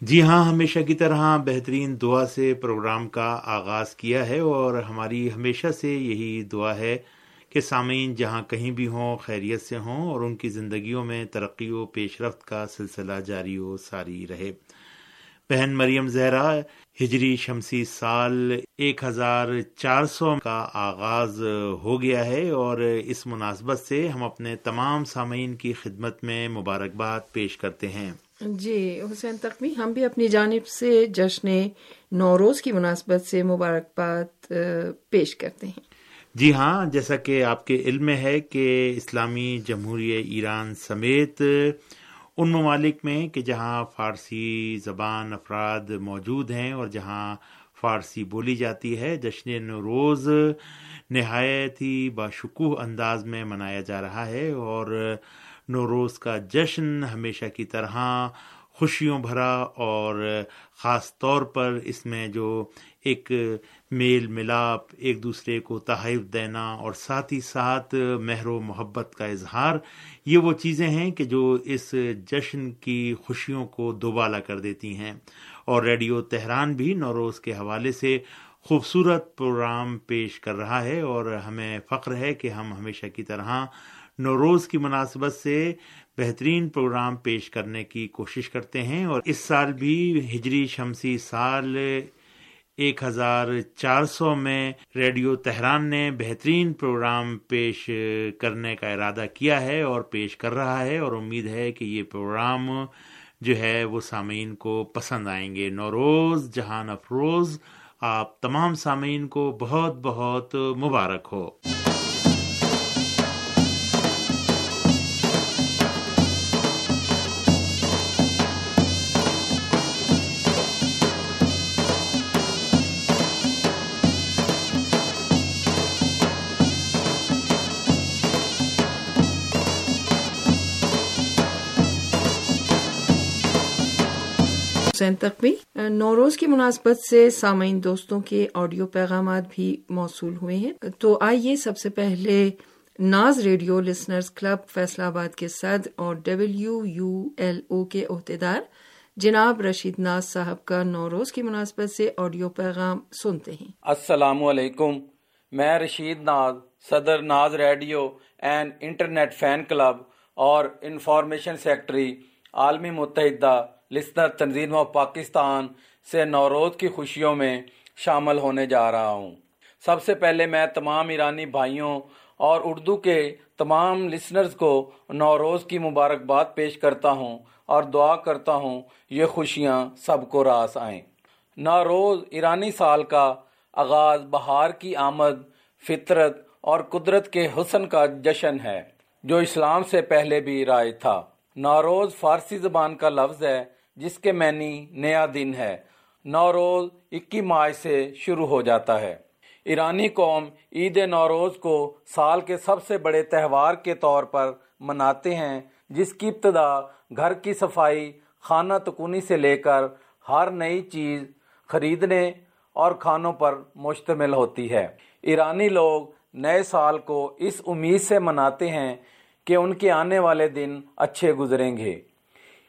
جی ہاں ہمیشہ کی طرح بہترین دعا سے پروگرام کا آغاز کیا ہے اور ہماری ہمیشہ سے یہی دعا ہے کہ سامعین، جہاں کہیں بھی ہوں، خیریت سے ہوں اور ان کی زندگیوں میں ترقی و پیش رفت کا سلسلہ جاری و ساری رہے۔ بہن مریم زہرا، ہجری شمسی سال ایک ہزار چار سو کا آغاز ہو گیا ہے اور اس مناسبت سے ہم اپنے تمام سامعین کی خدمت میں مبارکباد پیش کرتے ہیں۔ جی حسین تقوی، ہم بھی اپنی جانب سے جشن نوروز کی مناسبت سے مبارکباد پیش کرتے ہیں۔ جی ہاں جیسا کہ آپ کے علم میں ہے کہ اسلامی جمہوریہ ایران سمیت ان ممالک میں کہ جہاں فارسی زبان افراد موجود ہیں اور جہاں فارسی بولی جاتی ہے، جشن نوروز نہایت ہی باشکوہ انداز میں منایا جا رہا ہے اور نوروز کا جشن ہمیشہ کی طرح خوشیوں بھرا اور خاص طور پر اس میں جو ایک میل ملاپ، ایک دوسرے کو تحائف دینا اور ساتھ ہی ساتھ مہر و محبت کا اظہار، یہ وہ چیزیں ہیں کہ جو اس جشن کی خوشیوں کو دوبالا کر دیتی ہیں۔ اور ریڈیو تہران بھی نوروز کے حوالے سے خوبصورت پروگرام پیش کر رہا ہے اور ہمیں فخر ہے کہ ہم ہمیشہ کی طرح نوروز کی مناسبت سے بہترین پروگرام پیش کرنے کی کوشش کرتے ہیں اور اس سال بھی ہجری شمسی سال ایک ہزار چار سو میں ریڈیو تہران نے بہترین پروگرام پیش کرنے کا ارادہ کیا ہے اور پیش کر رہا ہے اور امید ہے کہ یہ پروگرام جو ہے وہ سامعین کو پسند آئیں گے۔ نوروز، جہان افروز، آپ تمام سامعین کو بہت بہت مبارک ہو۔ حسین تقوی نوروز کی مناسبت سے سامعین دوستوں کے آڈیو پیغامات بھی موصول ہوئے ہیں۔ تو آئیے سب سے پہلے ناز ریڈیو لسنرز کلب فیصلہ آباد کے صدر اور ڈبلو یو ایل او کے عہدیدار جناب رشید ناز صاحب کا نوروز کی مناسبت سے آڈیو پیغام سنتے ہیں۔ السلام علیکم۔ میں رشید ناز، صدر Naz radio and internet fan club اور انفارمیشن سیکٹری عالمی متحدہ لسنر تنظیم و پاکستان سے نوروز کی خوشیوں میں شامل ہونے جا رہا ہوں۔ سب سے پہلے میں تمام ایرانی بھائیوں اور اردو کے تمام لسنرز کو نوروز کی مبارکباد پیش کرتا ہوں اور دعا کرتا ہوں، یہ خوشیاں سب کو راس آئیں۔ نوروز ایرانی سال کا آغاز بہار کی آمد، فطرت اور قدرت کے حسن کا جشن ہے، جو اسلام سے پہلے بھی رائے تھا۔ نوروز فارسی زبان کا لفظ ہے جس کے معنی نیا دن ہے۔ نوروز اکی مارچ سے شروع ہو جاتا ہے۔ ایرانی قوم عید نوروز کو سال کے سب سے بڑے تہوار کے طور پر مناتے ہیں، جس کی ابتدا گھر کی صفائی، خانہ تکونی سے لے کر ہر نئی چیز خریدنے اور کھانوں پر مشتمل ہوتی ہے۔ ایرانی لوگ نئے سال کو اس امید سے مناتے ہیں کہ ان کے آنے والے دن اچھے گزریں گے۔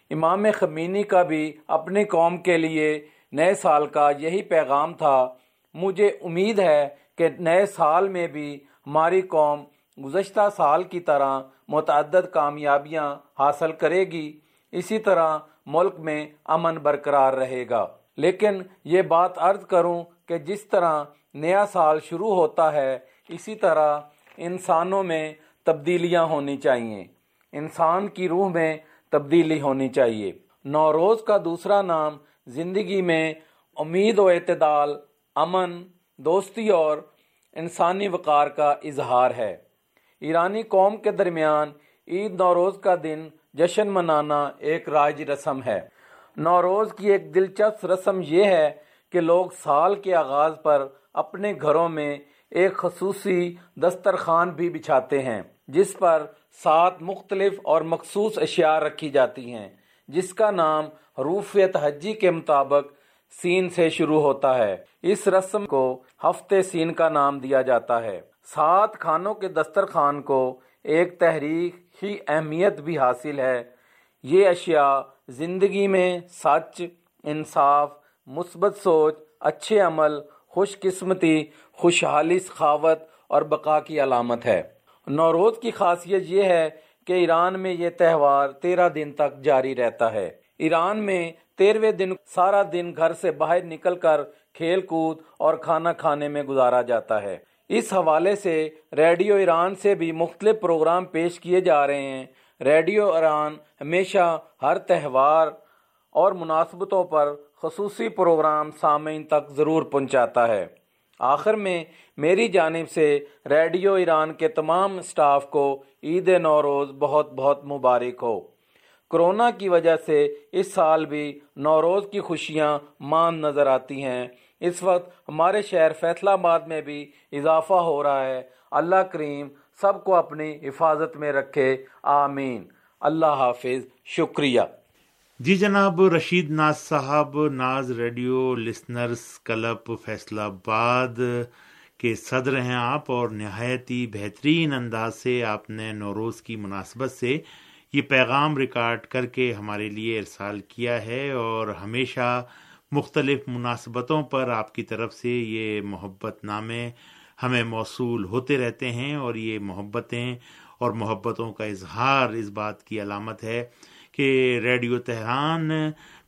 امام خمینی کا بھی اپنی قوم کے لیے نئے سال کا یہی پیغام تھا۔ مجھے امید ہے کہ نئے سال میں بھی ہماری قوم گزشتہ سال کی طرح متعدد کامیابیاں حاصل کرے گی۔ اسی طرح ملک میں امن برقرار رہے گا۔ لیکن یہ بات عرض کروں کہ جس طرح نیا سال شروع ہوتا ہے، اسی طرح انسانوں میں تبدیلیاں ہونی چاہیے انسان کی روح میں تبدیلی ہونی چاہیے۔ نوروز کا دوسرا نام زندگی میں امید و اعتدال، امن، دوستی اور انسانی وقار کا اظہار ہے۔ ایرانی قوم کے درمیان عید نوروز کا دن جشن منانا ایک راج رسم ہے۔ نوروز کی ایک دلچسپ رسم یہ ہے کہ لوگ سال کے آغاز پر اپنے گھروں میں ایک خصوصی دسترخوان بھی بچھاتے ہیں، جس پر سات مختلف اور مخصوص اشیاء رکھی جاتی ہیں، جس کا نام حروف تہجی کے مطابق سین سے شروع ہوتا ہے۔ اس رسم کو ہفتے سین کا نام دیا جاتا ہے۔ سات کھانوں کے دسترخوان کو ایک تحریک ہی اہمیت بھی حاصل ہے۔ یہ اشیاء زندگی میں سچ، انصاف، مثبت سوچ، اچھے عمل، خوش قسمتی خوشحالی، سخاوت اور بقا کی علامت ہے۔ نوروز کی خاصیت یہ ہے کہ ایران میں یہ تہوار تیرہ دن تک جاری رہتا ہے۔ ایران میں تیرہویں دن سارا دن گھر سے باہر نکل کر کھیل کود اور کھانا کھانے میں گزارا جاتا ہے۔ اس حوالے سے ریڈیو ایران سے بھی مختلف پروگرام پیش کیے جا رہے ہیں۔ ریڈیو ایران ہمیشہ ہر تہوار اور مناسبتوں پر خصوصی پروگرام سامعین تک ضرور پہنچاتا ہے۔ آخر میں میری جانب سے ریڈیو ایران کے تمام سٹاف کو عید نوروز بہت بہت مبارک ہو۔ کرونا کی وجہ سے اس سال بھی نوروز کی خوشیاں مان نظر آتی ہیں۔ اس وقت ہمارے شہر فیصلہ آباد میں بھی اضافہ ہو رہا ہے۔ اللہ کریم سب کو اپنی حفاظت میں رکھے۔ آمین۔ اللہ حافظ۔ شکریہ۔ جی جناب، رشید ناز صاحب، ناز ریڈیو، لسنرز کلب، فیصلہ آباد کے صدر ہیں آپ اور نہایت ہی بہترین انداز سے آپ نے نوروز کی مناسبت سے یہ پیغام ریکارڈ کر کے ہمارے لیے ارسال کیا ہے اور ہمیشہ مختلف مناسبتوں پر آپ کی طرف سے یہ محبت نامے ہمیں موصول ہوتے رہتے ہیں اور یہ محبتیں اور محبتوں کا اظہار اس بات کی علامت ہے کہ ریڈیو تہران،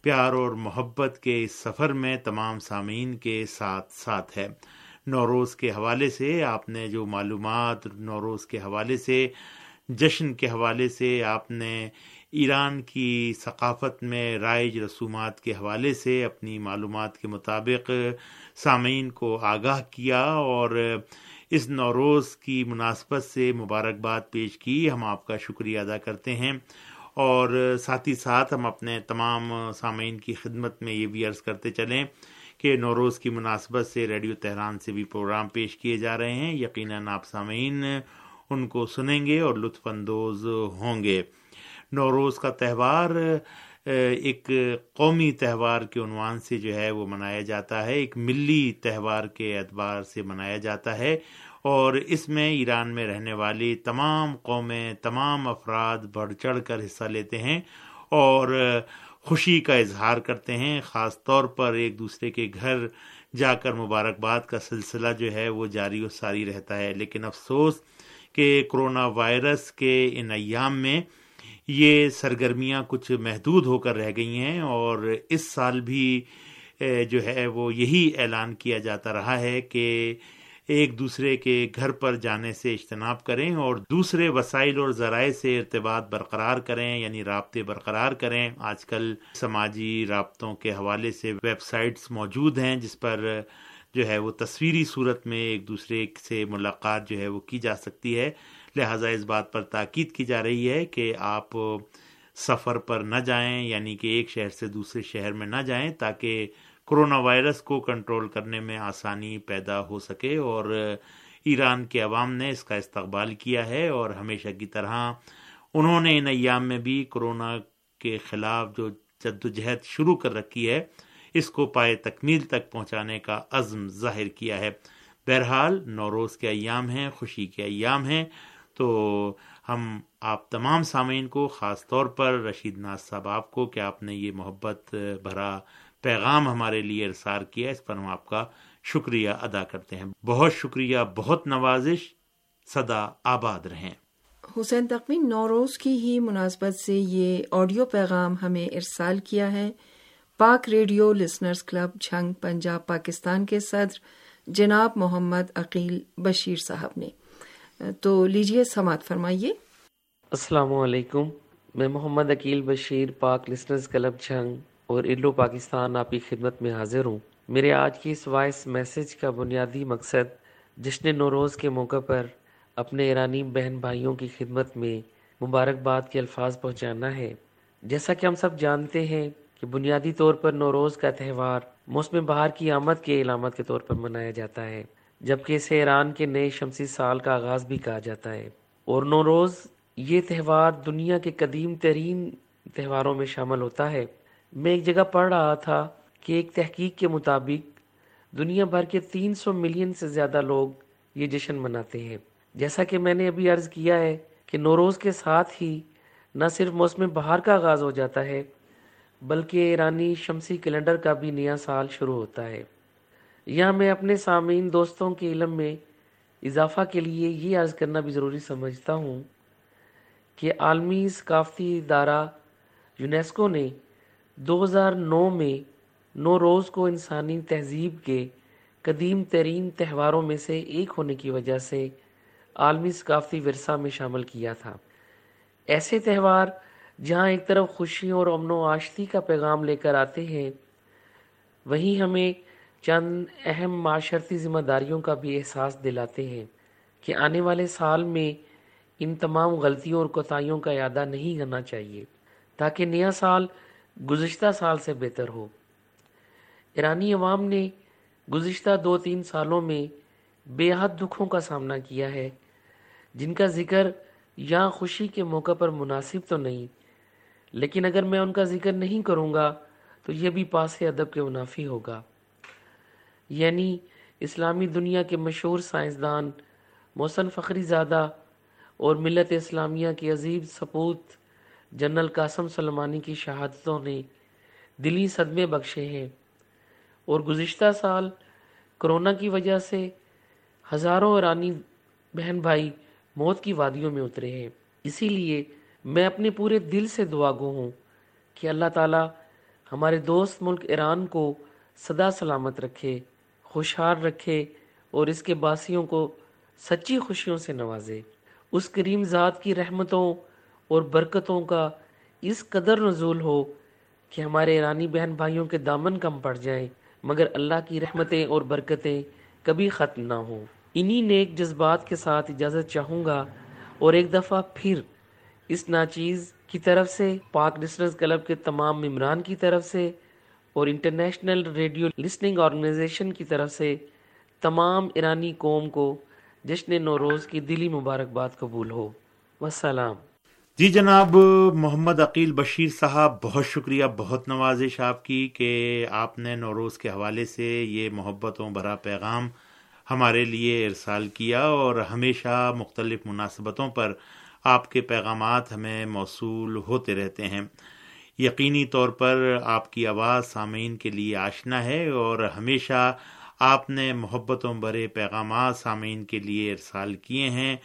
پیار اور محبت کے اس سفر میں تمام سامعین کے ساتھ ساتھ ہے۔ نوروز کے حوالے سے آپ نے جو معلومات نوروز کے حوالے سے، جشن کے حوالے سے آپ نے ایران کی ثقافت میں رائج رسومات کے حوالے سے اپنی معلومات کے مطابق سامعین کو آگاہ کیا اور اس نوروز کی مناسبت سے مبارکباد پیش کی۔ ہم آپ کا شکریہ ادا کرتے ہیں۔ اور ساتھ ہی ساتھ ہم اپنے تمام سامعین کی خدمت میں یہ بھی عرض کرتے چلیں کہ نوروز کی مناسبت سے ریڈیو تہران سے بھی پروگرام پیش کیے جا رہے ہیں۔ یقیناً آپ سامعین ان کو سنیں گے اور لطف اندوز ہوں گے۔ نوروز کا تہوار ایک قومی تہوار کے عنوان سے جو ہے وہ منایا جاتا ہے، ایک ملی تہوار کے اعتبار سے منایا جاتا ہے۔ اور اس میں ایران میں رہنے والی تمام قومیں، تمام افراد بڑھ چڑھ کر حصہ لیتے ہیں اور خوشی کا اظہار کرتے ہیں۔ خاص طور پر ایک دوسرے کے گھر جا کر مبارکباد کا سلسلہ جو ہے وہ جاری و ساری رہتا ہے۔ لیکن افسوس کہ کرونا وائرس کے ان ایام میں یہ سرگرمیاں کچھ محدود ہو کر رہ گئی ہیں اور اس سال بھی جو ہے وہ یہی اعلان کیا جاتا رہا ہے کہ ایک دوسرے کے گھر پر جانے سے اجتناب کریں اور دوسرے وسائل اور ذرائع سے ارتباط برقرار کریں یعنی رابطے برقرار کریں۔ آج کل سماجی رابطوں کے حوالے سے ویب سائٹس موجود ہیں جس پر، جو ہے وہ تصویری صورت میں ایک دوسرے سے ملاقات جو ہے وہ کی جا سکتی ہے۔ لہٰذا اس بات پر تاکید کی جا رہی ہے کہ آپ سفر پر نہ جائیں یعنی کہ ایک شہر سے دوسرے شہر میں نہ جائیں، تاکہ کرونا وائرس کو کنٹرول کرنے میں آسانی پیدا ہو سکے۔ اور ایران کے عوام نے اس کا استقبال کیا ہے اور ہمیشہ کی طرح انہوں نے ان ایام میں بھی کرونا کے خلاف جو جدوجہد شروع کر رکھی ہے، اس کو پائے تکمیل تک پہنچانے کا عزم ظاہر کیا ہے۔ بہرحال نوروز کے ایام ہیں، خوشی کے ایام ہیں۔ تو ہم آپ تمام سامعین کو، خاص طور پر رشید ناز صاحب آپ کو، کہ آپ نے یہ محبت بھرا پیغام ہمارے لیے ارسار کیا، اس پر ہم آپ کا شکریہ ادا کرتے ہیں۔ بہت شکریہ، بہت نوازش سدا آباد رہیں۔ حسین تقوی نوروز کی ہی مناسبت سے یہ آڈیو پیغام ہمیں ارسال کیا ہے۔ Pak radio listeners club, Jhang Punjab, Pakistan کے صدر جناب محمد عقیل بشیر صاحب نے۔ تو لیجیے سماعت فرمائیے۔ السلام علیکم۔ میں محمد عقیل بشیر، پاک لسنرز کلب جھنگ اور الو پاکستان آپ کی خدمت میں حاضر ہوں۔ میرے آج کی اس وائس میسج کا بنیادی مقصد جشن نوروز کے موقع پر اپنے ایرانی بہن بھائیوں کی خدمت میں مبارکباد کے الفاظ پہنچانا ہے۔ جیسا کہ ہم سب جانتے ہیں کہ بنیادی طور پر نوروز کا تہوار موسم بہار کی آمد کے علامت کے طور پر منایا جاتا ہے۔ جبکہ اسے ایران کے نئے شمسی سال کا آغاز بھی کہا جاتا ہے۔ اور نوروز یہ تہوار دنیا کے قدیم ترین تہواروں میں شامل ہوتا ہے۔ میں ایک جگہ پڑھ رہا تھا کہ ایک تحقیق کے مطابق دنیا بھر کے تین سو ملین سے زیادہ لوگ یہ جشن مناتے ہیں۔ جیسا کہ میں نے ابھی عرض کیا ہے کہ نوروز کے ساتھ ہی نہ صرف موسم بہار کا آغاز ہو جاتا ہے، بلکہ ایرانی شمسی کیلنڈر کا بھی نیا سال شروع ہوتا ہے۔ یہاں میں اپنے سامعین دوستوں کے علم میں اضافہ کے لیے یہ عرض کرنا بھی ضروری سمجھتا ہوں کہ عالمی ثقافتی ادارہ یونیسکو نے دو ہزار نو میں نو روز کو انسانی تہذیب کے قدیم ترین تہواروں میں سے ایک ہونے کی وجہ سے عالمی ثقافتی ورثہ میں شامل کیا تھا۔ ایسے تہوار جہاں ایک طرف خوشیوں اور امن و آشتی کا پیغام لے کر آتے ہیں، وہیں ہمیں چند اہم معاشرتی ذمہ داریوں کا بھی احساس دلاتے ہیں کہ آنے والے سال میں ان تمام غلطیوں اور کوتاہیوں کا اعادہ نہیں کرنا چاہیے، تاکہ نیا سال گزشتہ سال سے بہتر ہو۔ ایرانی عوام نے گزشتہ دو تین سالوں میں بے حد دکھوں کا سامنا کیا ہے، جن کا ذکر یہاں خوشی کے موقع پر مناسب تو نہیں، لیکن اگر میں ان کا ذکر نہیں کروں گا تو یہ بھی پاس ادب کے منافی ہوگا۔ یعنی اسلامی دنیا کے مشہور سائنسدان محسن فخری زادہ اور ملت اسلامیہ کی عظیب سپوت جنرل قاسم سلمانی کی شہادتوں نے دلی صدمے بخشے ہیں۔ اور گزشتہ سال کرونا کی وجہ سے ہزاروں ایرانی بہن بھائی موت کی وادیوں میں اترے ہیں۔ اسی لیے میں اپنے پورے دل سے دعا گو ہوں کہ اللہ تعالی ہمارے دوست ملک ایران کو صدا سلامت رکھے۔ خوشحال رکھے اور اس کے باسیوں کو سچی خوشیوں سے نوازے۔ اس کریم ذات کی رحمتوں اور برکتوں کا اس قدر نزول ہو کہ ہمارے ایرانی بہن بھائیوں کے دامن کم پڑ جائیں، مگر اللہ کی رحمتیں اور برکتیں کبھی ختم نہ ہوں۔ انہی نیک جذبات کے ساتھ اجازت چاہوں گا اور ایک دفعہ پھر اس ناچیز کی طرف سے، پاک لسنرز کلب کے تمام ممبران کی طرف سے اور انٹرنیشنل ریڈیو لسننگ آرگنائزیشن کی طرف سے تمام ایرانی قوم کو جشن نوروز کی دلی مبارکباد قبول ہو۔ وسلام۔ جی جناب، محمد عقیل بشیر صاحب، بہت شکریہ، بہت نوازش آپ کی کہ آپ نے نوروز کے حوالے سے یہ محبتوں بھرا پیغام ہمارے لیے ارسال کیا اور ہمیشہ مختلف مناسبتوں پر آپ کے پیغامات ہمیں موصول ہوتے رہتے ہیں۔ یقینی طور پر آپ کی آواز سامعین کے لیے آشنا ہے اور ہمیشہ آپ نے محبتوں برے پیغامات سامعین کے لیے ارسال کیے ہیں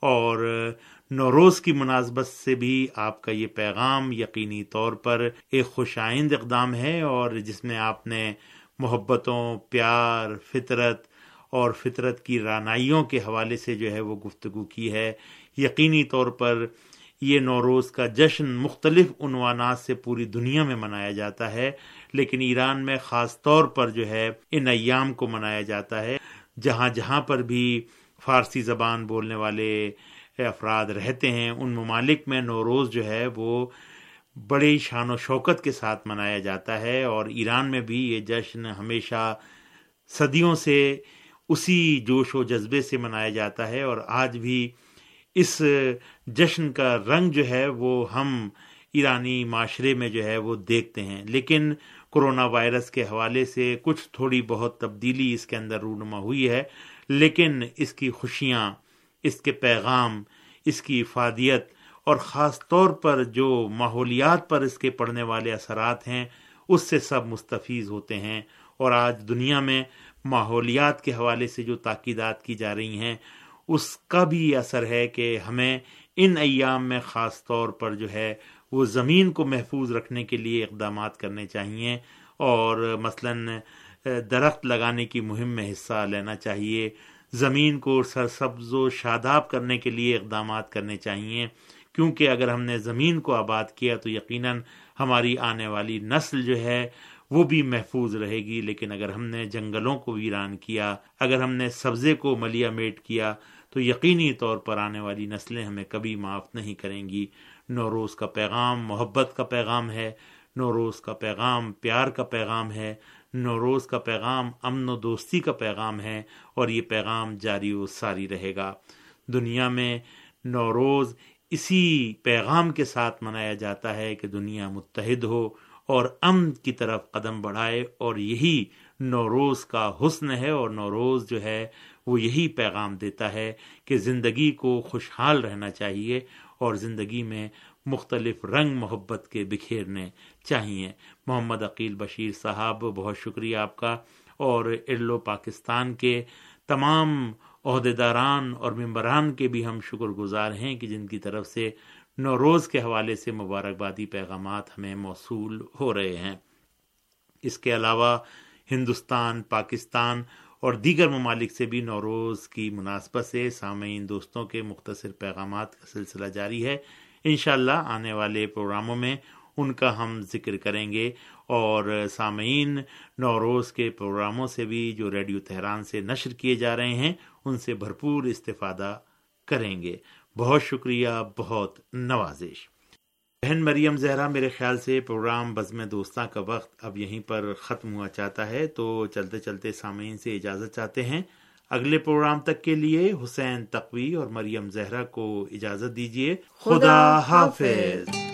اور نوروز کی مناسبت سے بھی آپ کا یہ پیغام یقینی طور پر ایک خوش آئند اقدام ہے اور جس میں آپ نے محبتوں، پیار، فطرت اور فطرت کی رانائیوں کے حوالے سے جو ہے وہ گفتگو کی ہے۔ یقینی طور پر یہ نوروز کا جشن مختلف عنوانات سے پوری دنیا میں منایا جاتا ہے، لیکن ایران میں خاص طور پر جو ہے، ان ایام کو منایا جاتا ہے، جہاں جہاں پر بھی فارسی زبان بولنے والے افراد رہتے ہیں، ان ممالک میں نوروز جو ہے وہ بڑی شان و شوکت کے ساتھ منایا جاتا ہے، اور ایران میں بھی یہ جشن ہمیشہ صدیوں سے اسی جوش و جذبے سے منایا جاتا ہے، اور آج بھی اس جشن کا رنگ جو ہے وہ ہم ایرانی معاشرے میں جو ہے وہ دیکھتے ہیں۔ لیکن کرونا وائرس کے حوالے سے کچھ تھوڑی بہت تبدیلی اس کے اندر رونما ہوئی ہے، لیکن اس کی خوشیاں، اس کے پیغام، اس کی افادیت اور خاص طور پر جو ماحولیات پر اس کے پڑنے والے اثرات ہیں، اس سے سب مستفیض ہوتے ہیں۔ اور آج دنیا میں ماحولیات کے حوالے سے جو تاکیدات کی جا رہی ہیں اس کا بھی اثر ہے کہ ہمیں ان ایام میں خاص طور پر جو ہے وہ زمین کو محفوظ رکھنے کے لیے اقدامات کرنے چاہیے اور مثلا درخت لگانے کی مہم میں حصہ لینا چاہیے، زمین کو سرسبز و شاداب کرنے کے لیے اقدامات کرنے چاہیے، کیونکہ اگر ہم نے زمین کو آباد کیا تو یقیناً ہماری آنے والی نسل جو ہے وہ بھی محفوظ رہے گی، لیکن اگر ہم نے جنگلوں کو ویران کیا، اگر ہم نے سبزے کو ملیا میٹ کیا، تو یقینی طور پر آنے والی نسلیں ہمیں کبھی معاف نہیں کریں گی۔ نوروز کا پیغام محبت کا پیغام ہے نوروز کا پیغام پیار کا پیغام ہے نوروز کا پیغام امن و دوستی کا پیغام ہے، اور یہ پیغام جاری و ساری رہے گا۔ دنیا میں نوروز اسی پیغام کے ساتھ منایا جاتا ہے کہ دنیا متحد ہو اور امن کی طرف قدم بڑھائے اور یہی نوروز کا حسن ہے اور نوروز جو ہے وہ یہی پیغام دیتا ہے کہ زندگی کو خوشحال رہنا چاہیے اور زندگی میں مختلف رنگ محبت کے بکھیرنے چاہیے۔ محمد عقیل بشیر صاحب، بہت شکریہ آپ کا۔ اور ارلو پاکستان کے تمام عہدیداران اور ممبران کے بھی ہم شکر گزار ہیں کہ جن کی طرف سے نوروز کے حوالے سے مبارکبادی پیغامات ہمیں موصول ہو رہے ہیں۔ اس کے علاوہ ہندوستان، پاکستان اور دیگر ممالک سے بھی نوروز کی مناسبت سے سامعین دوستوں کے مختصر پیغامات کا سلسلہ جاری ہے۔ انشاءاللہ آنے والے پروگراموں میں ان کا ہم ذکر کریں گے اور سامعین نوروز کے پروگراموں سے بھی جو ریڈیو تہران سے نشر کیے جا رہے ہیں، ان سے بھرپور استفادہ کریں گے۔ بہت شکریہ، بہت نوازش۔ بہن مریم زہرا، میرے خیال سے پروگرام بزم دوستاں کا وقت اب یہیں پر ختم ہوا چاہتا ہے، تو چلتے چلتے سامعین سے اجازت چاہتے ہیں۔ اگلے پروگرام تک کے لیے حسین تقوی اور مریم زہرا کو اجازت دیجیے خدا حافظ۔